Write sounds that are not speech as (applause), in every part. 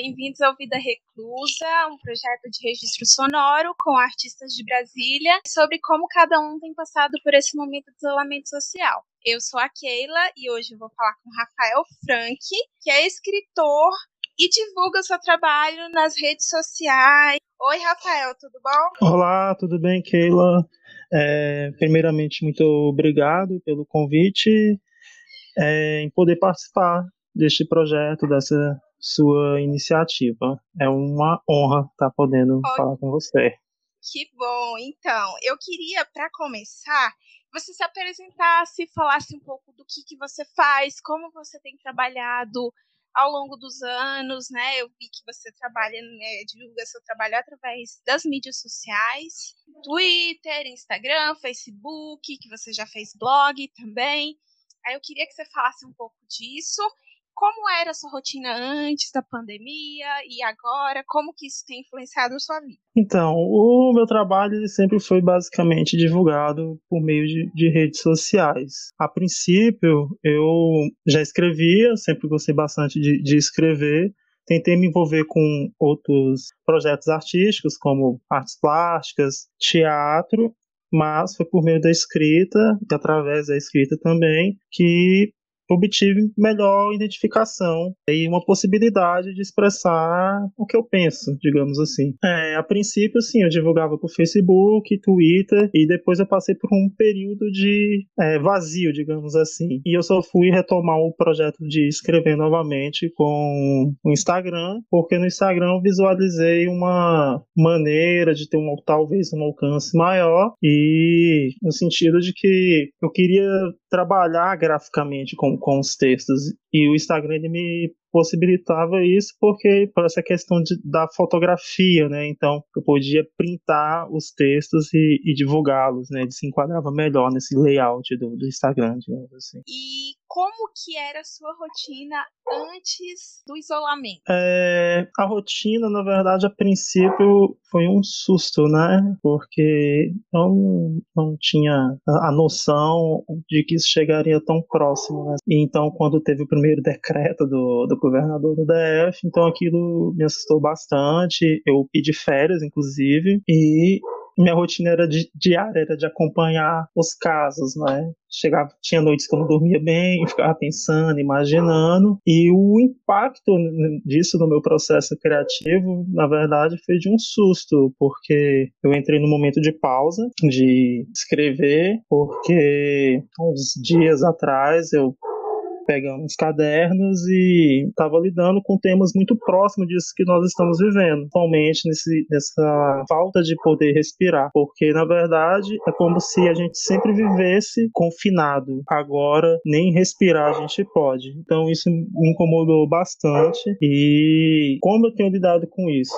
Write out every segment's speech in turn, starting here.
bem-vindos ao Vida Reclusa, um projeto de registro sonoro com artistas de Brasília sobre como cada um tem passado por esse momento de isolamento social. Eu sou a Keila e hoje eu vou falar com Rafael Frank, que é escritor e divulga o seu trabalho nas redes sociais. Oi, Rafael, tudo bom? Olá, tudo bem, Keila? É, primeiramente, muito obrigado pelo convite é, em poder participar deste projeto, dessa sua iniciativa. É uma honra estar podendo oh, falar com você. Que bom. Então, eu queria, para começar, você se apresentasse, falasse um pouco do que, que você faz, como você tem trabalhado ao longo dos anos, né? Eu vi que você trabalha, né, divulga seu trabalho através das mídias sociais, Twitter, Instagram, Facebook, que você já fez blog também. Aí eu queria que você falasse um pouco disso como era a sua rotina antes da pandemia e agora? Como que isso tem influenciado a sua vida? Então, o meu trabalho sempre foi basicamente divulgado por meio de, de redes sociais. A princípio, eu já escrevia, sempre gostei bastante de, de escrever, tentei me envolver com outros projetos artísticos, como artes plásticas, teatro, mas foi por meio da escrita, e através da escrita também, que obtive melhor identificação e uma possibilidade de expressar o que eu penso, digamos assim. É, a princípio, sim, eu divulgava por Facebook, Twitter, e depois eu passei por um período de é, vazio, digamos assim. E eu só fui retomar o projeto de escrever novamente com o Instagram, porque no Instagram eu visualizei uma maneira de ter um, talvez um alcance maior, e no sentido de que eu queria trabalhar graficamente com, com os textos. E o Instagram ele me possibilitava isso porque por essa questão de, da fotografia, né? Então eu podia printar os textos e, e divulgá-los, né? Ele se enquadrava melhor nesse layout do, do Instagram, digamos assim. E como que era a sua rotina antes do isolamento? É, a rotina, na verdade, a princípio foi um susto, né? Porque eu não, não tinha a, noção de que isso chegaria tão próximo, né? E então, quando teve o primeiro decreto do, do governador do DF, então aquilo me assustou bastante. Eu pedi férias, inclusive, e minha rotina era de, diária, era de acompanhar os casos, né? Chegava, tinha noites que eu não dormia bem, (laughs) ficava pensando, imaginando, e o impacto disso no meu processo criativo, na verdade, foi de um susto, porque eu entrei num momento de pausa, de escrever, porque uns dias atrás eu pegando os cadernos e estava lidando com temas muito próximos disso que nós estamos vivendo, atualmente nesse, nessa falta de poder respirar, porque na verdade é como se a gente sempre vivesse confinado. Agora nem respirar a gente pode. Então isso me incomodou bastante e como eu tenho lidado com isso?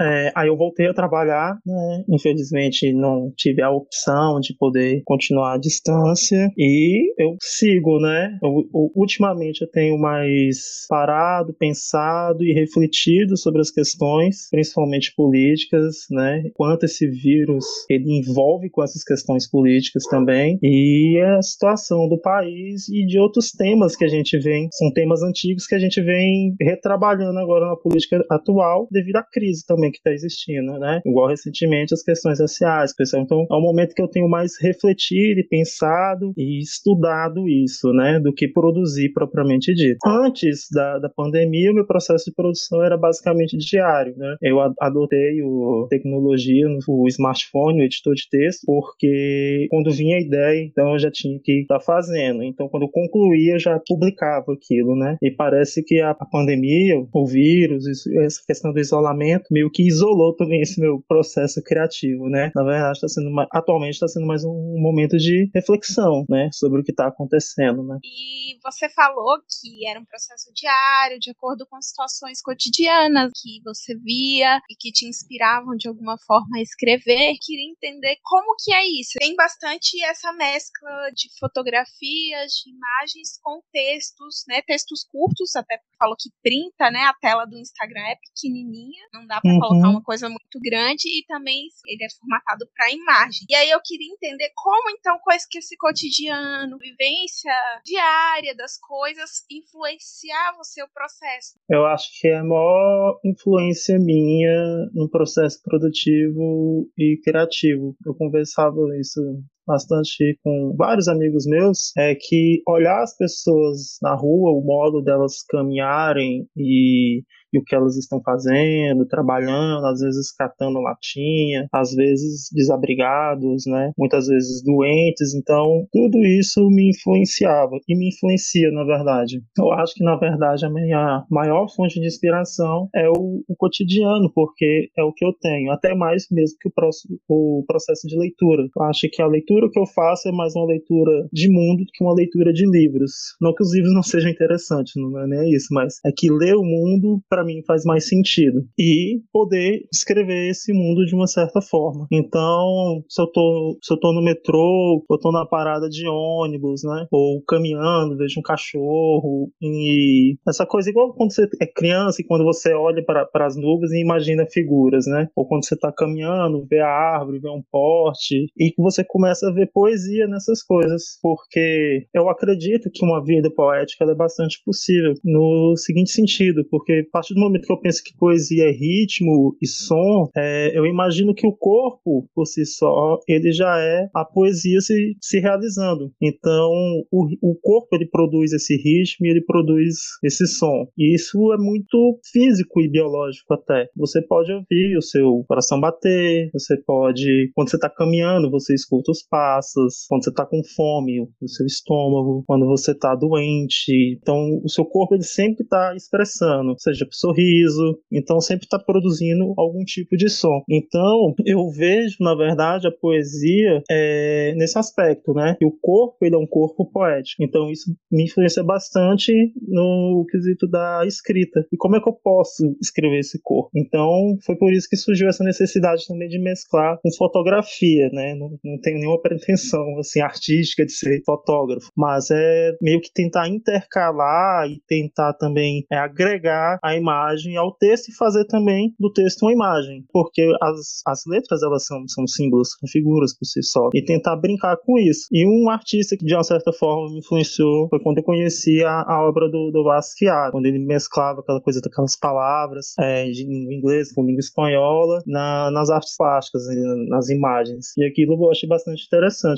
É, aí eu voltei a trabalhar, né? Infelizmente não tive a opção de poder continuar à distância e eu sigo, né? Eu, eu, ultimamente eu tenho mais parado, pensado e refletido sobre as questões, principalmente políticas, né? Quanto esse vírus ele envolve com essas questões políticas também e a situação do país e de outros temas que a gente vem, são temas antigos que a gente vem retrabalhando agora na política atual devido à crise também também que está existindo, né? Igual recentemente as questões raciais, pessoal. Então é um momento que eu tenho mais refletido e pensado e estudado isso, né? Do que produzir propriamente dito. Antes da, da pandemia, o meu processo de produção era basicamente diário, né? Eu adotei a tecnologia, o smartphone, o editor de texto, porque quando vinha a ideia, então eu já tinha que estar tá fazendo. Então quando eu concluía, eu já publicava aquilo, né? E parece que a, pandemia, o vírus, essa questão do isolamento, meio que isolou também esse meu processo criativo, né? Na verdade, está sendo atualmente está sendo mais um momento de reflexão, né, sobre o que está acontecendo, né? E você falou que era um processo diário, de acordo com situações cotidianas que você via e que te inspiravam de alguma forma a escrever. Queria entender como que é isso. Tem bastante essa mescla de fotografias, de imagens com textos, né? Textos curtos, até falou que printa, né? A tela do Instagram é pequenininha, não dá para uhum colocar uma coisa muito grande e também ele é formatado para imagem. E aí eu queria entender como então coisa que esse cotidiano, vivência diária das coisas influenciava o seu processo. Eu acho que é a maior influência minha no processo produtivo e criativo. Eu conversava isso bastante com vários amigos meus é que olhar as pessoas na rua, o modo delas caminharem e e o que elas estão fazendo, trabalhando, às vezes catando latinha, às vezes desabrigados, né? Muitas vezes doentes. Então, tudo isso me influenciava e me influencia, na verdade. Eu acho que, na verdade, a minha maior fonte de inspiração é o, o cotidiano, porque é o que eu tenho, até mais mesmo que o, próximo, o processo de leitura. Eu acho que a leitura que eu faço é mais uma leitura de mundo do que uma leitura de livros. Não que os livros não sejam interessantes, não é nem isso, mas é que ler o mundo para mim faz mais sentido. E poder escrever esse mundo de uma certa forma. Então, se eu tô, se eu tô no metrô, eu tô na parada de ônibus, né? Ou caminhando, vejo um cachorro. E essa coisa, igual quando você é criança e quando você olha para as nuvens e imagina figuras, né? Ou quando você tá caminhando, vê a árvore, vê um poste. E que você começa a ver poesia nessas coisas. Porque eu acredito que uma vida poética é bastante possível. No seguinte sentido, porque partir do momento que eu penso que poesia é ritmo e som, é, eu imagino que o corpo, por si só, ele já é a poesia se, se realizando. Então, o, o corpo ele produz esse ritmo e ele produz esse som. E isso é muito físico e biológico até. Você pode ouvir o seu coração bater, você pode, quando você está caminhando, você escuta os passos, quando você está com fome, o seu estômago, quando você está doente. Então, o seu corpo ele sempre está expressando, seja sorriso, então sempre está produzindo algum tipo de som. Então (laughs) eu vejo, na verdade, a poesia é, nesse aspecto, né? O corpo ele é um corpo poético. Então isso me influencia bastante no quesito da escrita. E como é que eu posso escrever esse corpo? Então foi por isso que surgiu essa necessidade também de mesclar com fotografia, né? Não, não tenho nenhuma pretensão assim artística de ser fotógrafo, mas é meio que tentar intercalar e tentar também é, agregar a imagem ao texto e fazer também do texto uma imagem, porque as, as letras elas são, são símbolos, são figuras por si só, e tentar brincar com isso. E um artista que de uma certa forma me influenciou foi quando eu conheci a, a obra do, do Basquiat, quando ele mesclava aquela coisa daquelas palavras é, de língua inglesa com língua espanhola na, nas artes plásticas, nas imagens. E aquilo eu achei bastante interessante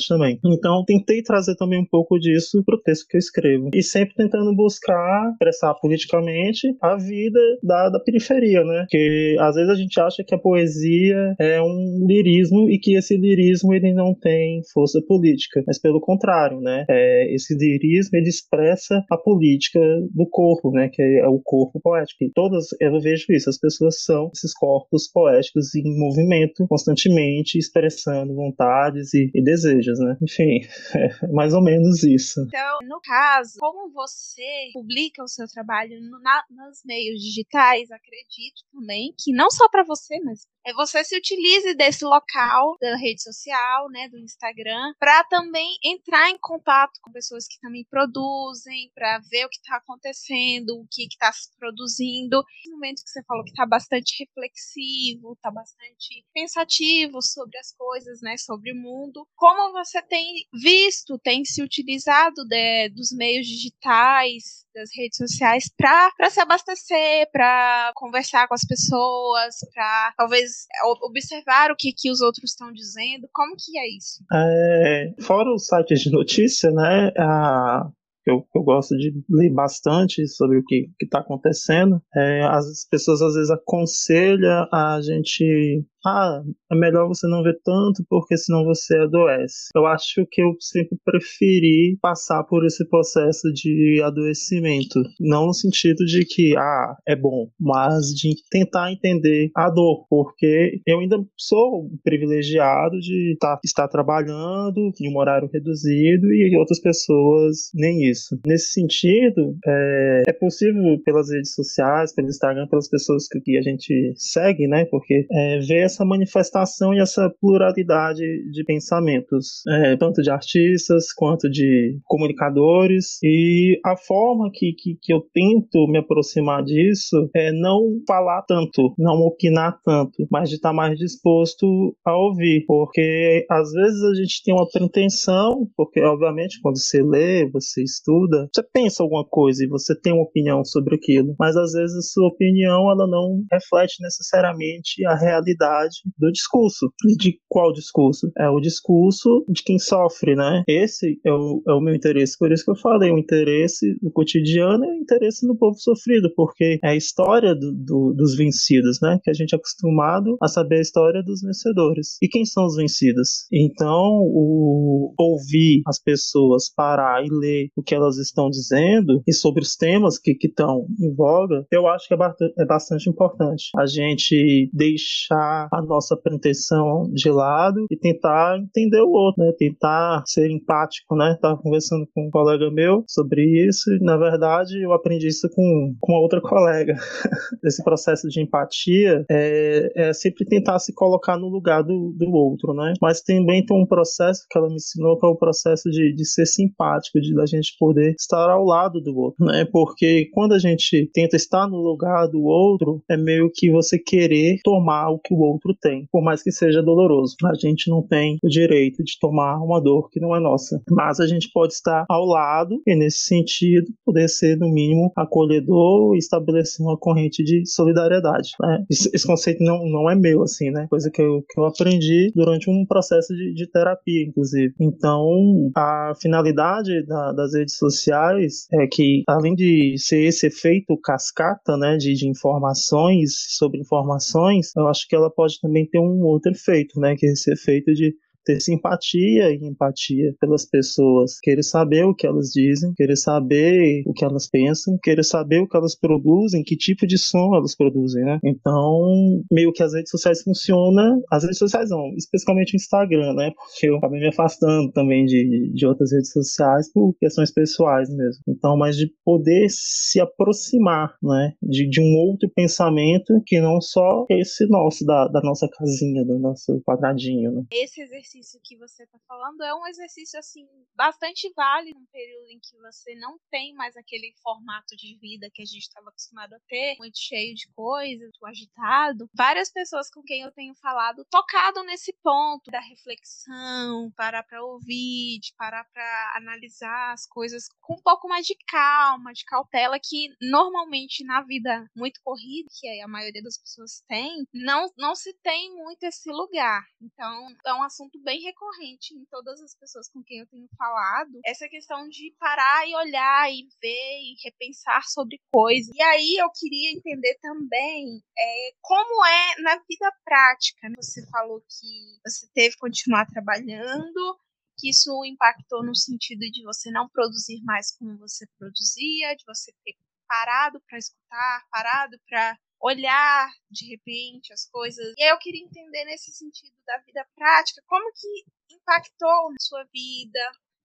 também. Então tentei trazer também um pouco disso pro texto que eu escrevo. E sempre tentando buscar expressar politicamente a vida da, da periferia, né? Porque às vezes a gente acha que a poesia é um lirismo e que esse lirismo ele não tem força política, mas pelo contrário, né? É, esse lirismo ele expressa a política do corpo, né? Que é o corpo poético. E todas, eu vejo isso, as pessoas são esses corpos poéticos em movimento constantemente, expressando vontades e, e desejos, né? Enfim, (laughs) é mais ou menos isso. Então, no caso, como você publica o seu trabalho no, na, nos meios digitais acredito também que não só para você, mas você se utilize desse local da rede social, né, do Instagram, para também entrar em contato com pessoas que também produzem, para ver o que está acontecendo, o que está se produzindo. No momento que você falou que está bastante reflexivo, está bastante pensativo sobre as coisas, né, sobre o mundo, como você tem visto, tem se utilizado de, dos meios digitais, das redes sociais, para se abastecer, para conversar com as pessoas, para talvez observar o que, que os outros estão dizendo? Como que é isso? É, fora os sites de notícia, né? A, eu, eu, gosto de ler bastante sobre o que está acontecendo. É, as pessoas às vezes aconselham a gente ah, é melhor você não ver tanto porque senão você adoece. Eu acho que eu sempre preferi passar por esse processo de adoecimento, não no sentido de que ah, é bom, mas de tentar entender a dor, porque eu ainda sou privilegiado de tá, estar trabalhando em um horário reduzido e outras pessoas nem isso. Nesse sentido, é, é possível pelas redes sociais, pelo Instagram, pelas pessoas que a gente segue, né? Porque é, ver essa manifestação e essa pluralidade de pensamentos, é, tanto de artistas quanto de comunicadores. E a forma que, que, que eu tento me aproximar disso é não falar tanto, não opinar tanto, mas de estar mais disposto a ouvir, porque às vezes a gente tem uma pretensão, porque obviamente quando você lê, você estuda, você pensa alguma coisa e você tem uma opinião sobre aquilo, mas às vezes a sua opinião ela não reflete necessariamente a realidade do discurso. E de qual discurso? É o discurso de quem sofre, né? Esse é o, é o meu interesse, por isso que eu falei, o interesse no cotidiano é o interesse no povo sofrido, porque é a história do, do, dos vencidos, né? Que a gente é acostumado a saber a história dos vencedores. E quem são os vencidos? Então, o ouvir as pessoas parar e ler o que elas estão dizendo e sobre os temas que estão em voga, eu acho que é, é bastante importante. A gente deixar a nossa pretensão de lado e tentar entender o outro, né? Tentar ser empático, né? Estava conversando com um colega meu sobre isso e, na verdade, eu aprendi isso com, com outra colega. (laughs) Esse processo de empatia é, é sempre tentar se colocar no lugar do, do outro, né? Mas também tem um processo que ela me ensinou que é o processo de, de ser simpático, de da gente poder estar ao lado do outro, né? Porque quando a gente tenta estar no lugar do outro, é meio que você querer tomar o que o outro tem, por mais que seja doloroso. A gente não tem o direito de tomar uma dor que não é nossa, mas a gente pode estar ao lado e nesse sentido poder ser no mínimo acolhedor e estabelecer uma corrente de solidariedade. Né? Esse, esse, conceito não, não é meu assim, né? Coisa que eu, que eu aprendi durante um processo de, de terapia, inclusive. Então, a finalidade da, das redes sociais é que além de ser esse efeito cascata, né, de, de informações sobre informações, eu acho que ela pode também ter um outro efeito, né, que é esse efeito de ter simpatia e empatia pelas pessoas, querer saber o que elas dizem, querer saber o que elas pensam, querer saber o que elas produzem, que tipo de som elas produzem, né? Então, meio que as redes sociais funcionam, as redes sociais não, especificamente o Instagram, né? Porque eu acabei me afastando também de, de outras redes sociais por questões pessoais mesmo. Então, mas de poder se aproximar, né? De, de um outro pensamento que não só esse nosso, da, da nossa casinha, do nosso quadradinho, né? Esse exercício exercício que você está falando é um exercício assim bastante válido num período em que você não tem mais aquele formato de vida que a gente estava acostumado a ter, muito cheio de coisas, muito agitado. Várias pessoas com quem eu tenho falado tocado nesse ponto da reflexão, parar para ouvir, de parar para analisar as coisas com um pouco mais de calma, de cautela que normalmente na vida muito corrida, que a maioria das pessoas tem, não não se tem muito esse lugar. Então, é um assunto bem recorrente em todas as pessoas com quem eu tenho falado, essa questão de parar e olhar e ver e repensar sobre coisas. E aí eu queria entender também é, como é na vida prática. Né? Você falou que você teve que continuar trabalhando, que isso impactou no sentido de você não produzir mais como você produzia, de você ter parado para escutar, parado para olhar de repente as coisas. E aí eu queria entender nesse sentido da vida prática, como que impactou na sua vida,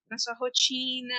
na sua rotina,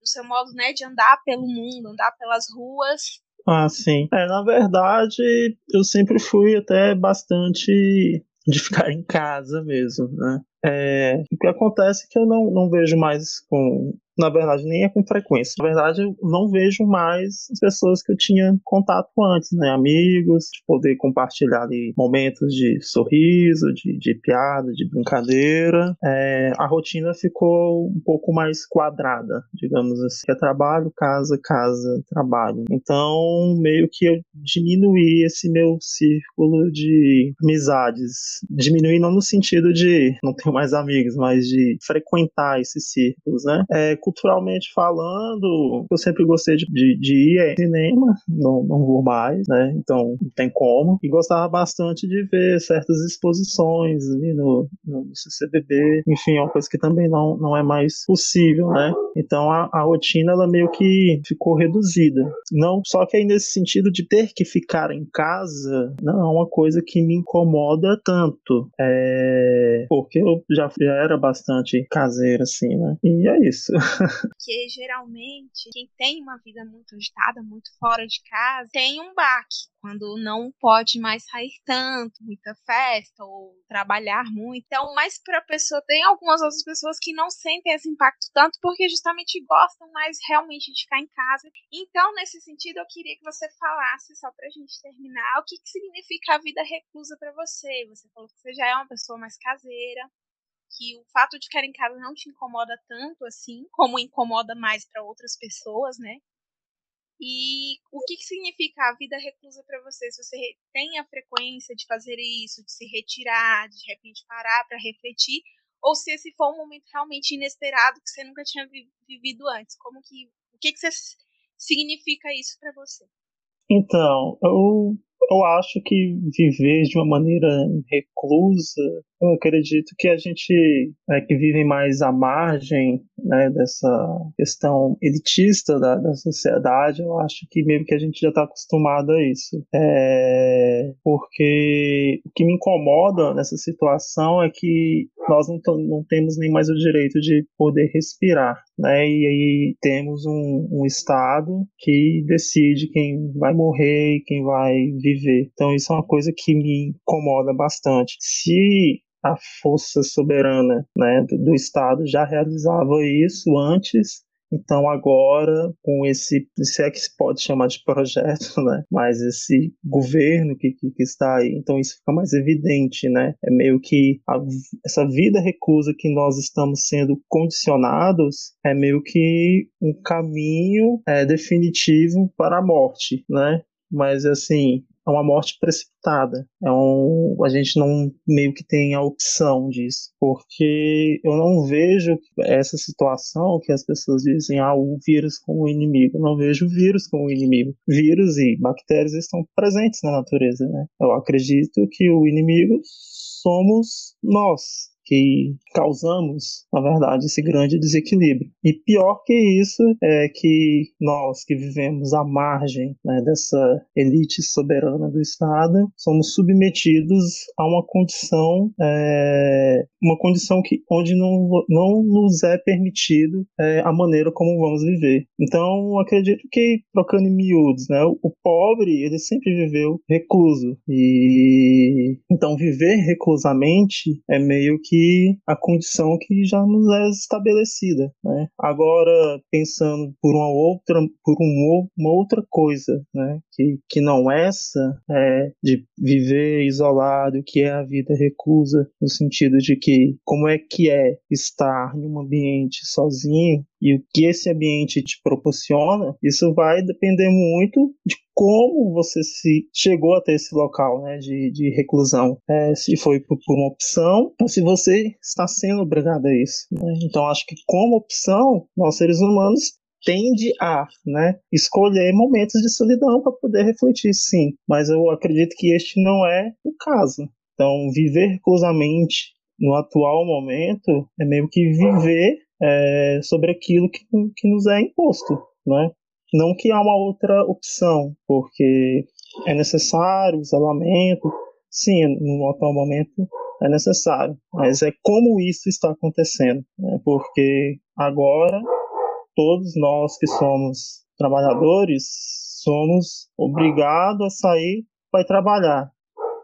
no seu modo né, de andar pelo mundo, andar pelas ruas. Ah, sim. É, na verdade, eu sempre fui até bastante de ficar em casa mesmo, né? É, o que acontece é que eu não, não vejo mais com na verdade, nem é com frequência. Na verdade, eu não vejo mais as pessoas que eu tinha contato antes, né? Amigos, de poder compartilhar ali momentos de sorriso, de, de piada, de brincadeira. É, a rotina ficou um pouco mais quadrada, digamos assim. É trabalho, casa, casa, trabalho. Então, meio que eu diminuí esse meu círculo de amizades. Diminuí não no sentido de não ter mais amigos, mas de frequentar esses círculos, né? É, culturalmente falando, eu sempre gostei de, de, de ir ao cinema, não, não vou mais, né? Então não tem como. E gostava bastante de ver certas exposições ali no, no CCBB, enfim, é uma coisa que também não, não é mais possível, né? Então a, a rotina ela meio que ficou reduzida. Não só que aí nesse sentido de ter que ficar em casa, não é uma coisa que me incomoda tanto. É, porque eu já, já era bastante caseiro, assim, né? E é isso. (laughs) Porque geralmente quem tem uma vida muito agitada, muito fora de casa, tem um baque quando não pode mais sair tanto, muita festa ou trabalhar muito. Então, mais para a pessoa, tem algumas outras pessoas que não sentem esse impacto tanto porque justamente gostam mais realmente de ficar em casa. Então, nesse sentido, eu queria que você falasse, só para a gente terminar, o que, que significa a vida reclusa para você. Você falou que você já é uma pessoa mais caseira, que o fato de ficar em casa não te incomoda tanto assim, como incomoda mais para outras pessoas, né? E o que, que significa a vida reclusa para você? Se você tem a frequência de fazer isso, de se retirar, de, repente parar para refletir, ou se esse for um momento realmente inesperado que você nunca tinha vivido antes. Como que, o que, que significa isso para você? Então, eu eu acho que viver de uma maneira reclusa, eu acredito que a gente é, que vive mais à margem né, dessa questão elitista da, da sociedade, eu acho que meio que a gente já está acostumado a isso. É, porque o que me incomoda nessa situação é que nós não, não temos nem mais o direito de poder respirar. Né, e aí temos um, um Estado que decide quem vai morrer e quem vai viver. Então isso é uma coisa que me incomoda bastante. Se a força soberana né, do, do Estado já realizava isso antes, então agora, com esse, se é que se pode chamar de projeto, (laughs) né? Mas esse governo que, que, que está aí, então isso fica mais evidente, né? É meio que a, essa vida recusa que nós estamos sendo condicionados é meio que um caminho é, definitivo para a morte, né? Mas assim, é uma morte precipitada. É um, a gente não meio que tem a opção disso, porque eu não vejo essa situação que as pessoas dizem, ah, o vírus como inimigo. Eu não vejo o vírus como inimigo. Vírus e bactérias estão presentes na natureza, né? Eu acredito que o inimigo somos nós, que causamos, na verdade, esse grande desequilíbrio. E pior que isso é que nós que vivemos à margem né, dessa elite soberana do Estado somos submetidos a uma condição, é, uma condição que onde não, não nos é permitido é, a maneira como vamos viver. Então, acredito que trocando em miúdos, né, o, pobre ele sempre viveu recluso e então viver reclusamente é meio que a condição que já nos é estabelecida. Né? Agora, pensando por uma outra, por um, uma outra coisa, né? Que, que não essa, é, de viver isolado, que é a vida recusa, no sentido de que como é que é estar em um ambiente sozinho e o que esse ambiente te proporciona, isso vai depender muito de como você se chegou até esse local né, de, de reclusão. É, se foi por, por, uma opção ou se você está sendo obrigado a isso. Né? Então, acho que como opção, nós seres humanos tende a né, escolher momentos de solidão para poder refletir, sim. Mas eu acredito que este não é o caso. Então, viver reclusamente no atual momento é meio que viver é, sobre aquilo que, que nos é imposto, né? Não que há uma outra opção, porque é necessário isolamento, sim, no atual momento é necessário, mas é como isso está acontecendo, né? porque agora todos nós que somos trabalhadores somos obrigados a sair para trabalhar,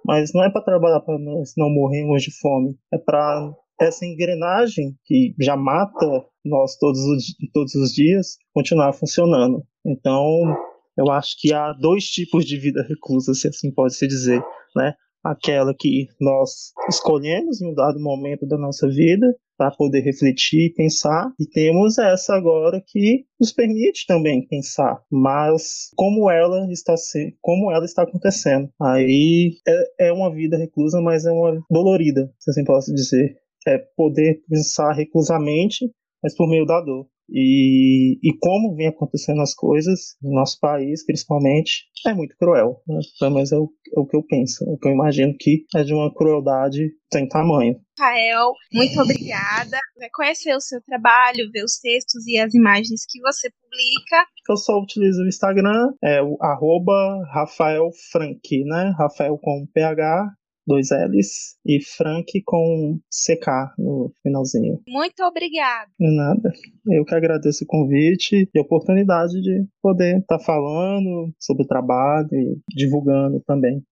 mas não é para trabalhar para nós não morrermos de fome, é para essa engrenagem que já mata nós todos os, todos os dias continuar funcionando. Então, eu acho que há dois tipos de vida reclusa, se assim pode se dizer, né? Aquela que nós escolhemos em um dado momento da nossa vida para poder refletir e pensar, e temos essa agora que nos permite também pensar, mas como ela está se, como ela está acontecendo. Aí é, é uma vida reclusa, mas é uma dolorida, se assim posso dizer. É poder pensar reclusamente, mas por meio da dor. E, e como vem acontecendo as coisas no nosso país, principalmente, é muito cruel. Né? Mas é o, é o que eu penso, é o que eu imagino que é de uma crueldade sem tamanho. Rafael, muito obrigada. Vai conhecer o seu trabalho, ver os textos e as imagens que você publica. Eu só utilizo o Instagram, é o arroba Rafael Frank, né? Rafael com PH dois L's, e Frank com CK no finalzinho. Muito obrigada. Nada. Eu que agradeço o convite e a oportunidade de poder estar tá falando sobre o trabalho e divulgando também.